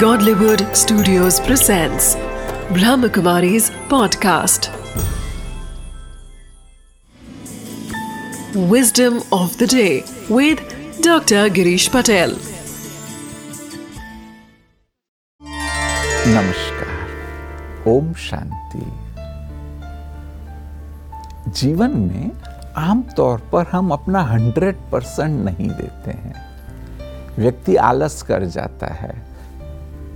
Godlywood Studios presents Brahmakumari's podcast. Wisdom of the day with Dr. Girish Patel. नमस्कार ओम शांति जीवन में आमतौर पर हम अपना हंड्रेड परसेंट नहीं देते हैं व्यक्ति आलस कर जाता है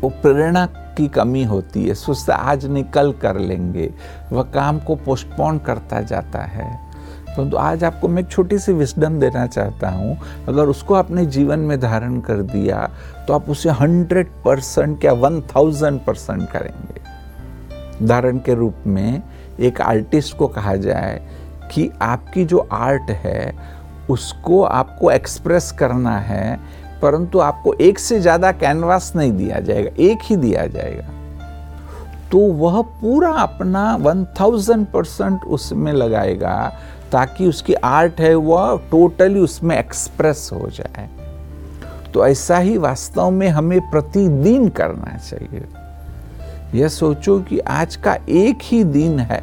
वो प्रेरणा की कमी होती है सोचता आज नहीं कल कर लेंगे। वह काम को पोस्टपोन करता जाता है। परंतु तो आज आपको मैं एक छोटी सी विस्डम देना चाहता हूँ। अगर उसको अपने जीवन में धारण कर दिया तो आप उसे हंड्रेड परसेंट या वन थाउज़ेंड परसेंट करेंगे। उदाहरण के रूप में एक आर्टिस्ट को कहा जाए कि आपकी जो आर्ट है, उसको आपको एक्सप्रेस करना है परंतु आपको एक से ज़्यादा कैनवास नहीं दिया जाएगा, एक ही दिया जाएगा। तो वह पूरा अपना वन थाउज़ेंड परसेंट उसमें लगाएगा ताकि उसकी आर्ट है वह टोटली उसमें एक्सप्रेस हो जाए। तो ऐसा ही वास्तव में हमें प्रतिदिन करना चाहिए। यह सोचो कि आज का एक ही दिन है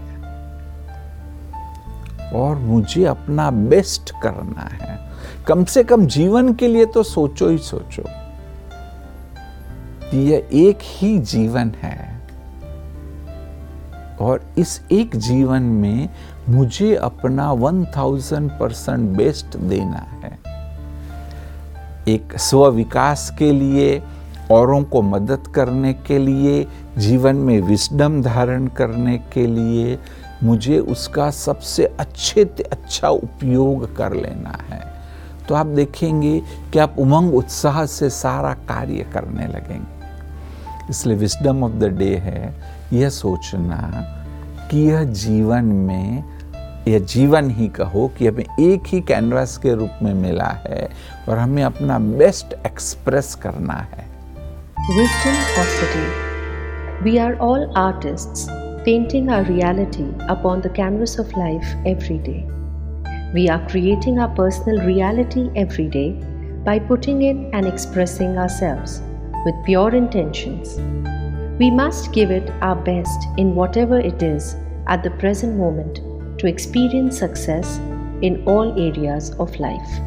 और मुझे अपना बेस्ट करना है। कम से कम जीवन के लिए तो सोचो ही सोचो कि यह एक ही जीवन है। और इस एक जीवन में मुझे अपना वन थाउज़ेंड परसेंट बेस्ट देना है। एक स्व विकास के लिए, औरों को मदद करने के लिए, जीवन में विस्डम धारण करने के लिए मुझे उसका सबसे अच्छे अच्छा उपयोग कर लेना है। तो आप देखेंगे कि आप उमंग उत्साह से सारा कार्य करने लगेंगे इसलिए विस्डम ऑफ़ द डे है, यह सोचना कि यह जीवन में, यह जीवन ही कहो कि हमें एक ही कैनवास के रूप में मिला है और हमें अपना बेस्ट एक्सप्रेस करना है Wisdom of the day. We are all artists painting our reality upon the canvas of life every day. We are creating our personal reality every day by putting in and expressing ourselves with pure intentions. We must give it our best in whatever it is at the present moment to experience success in all areas of life.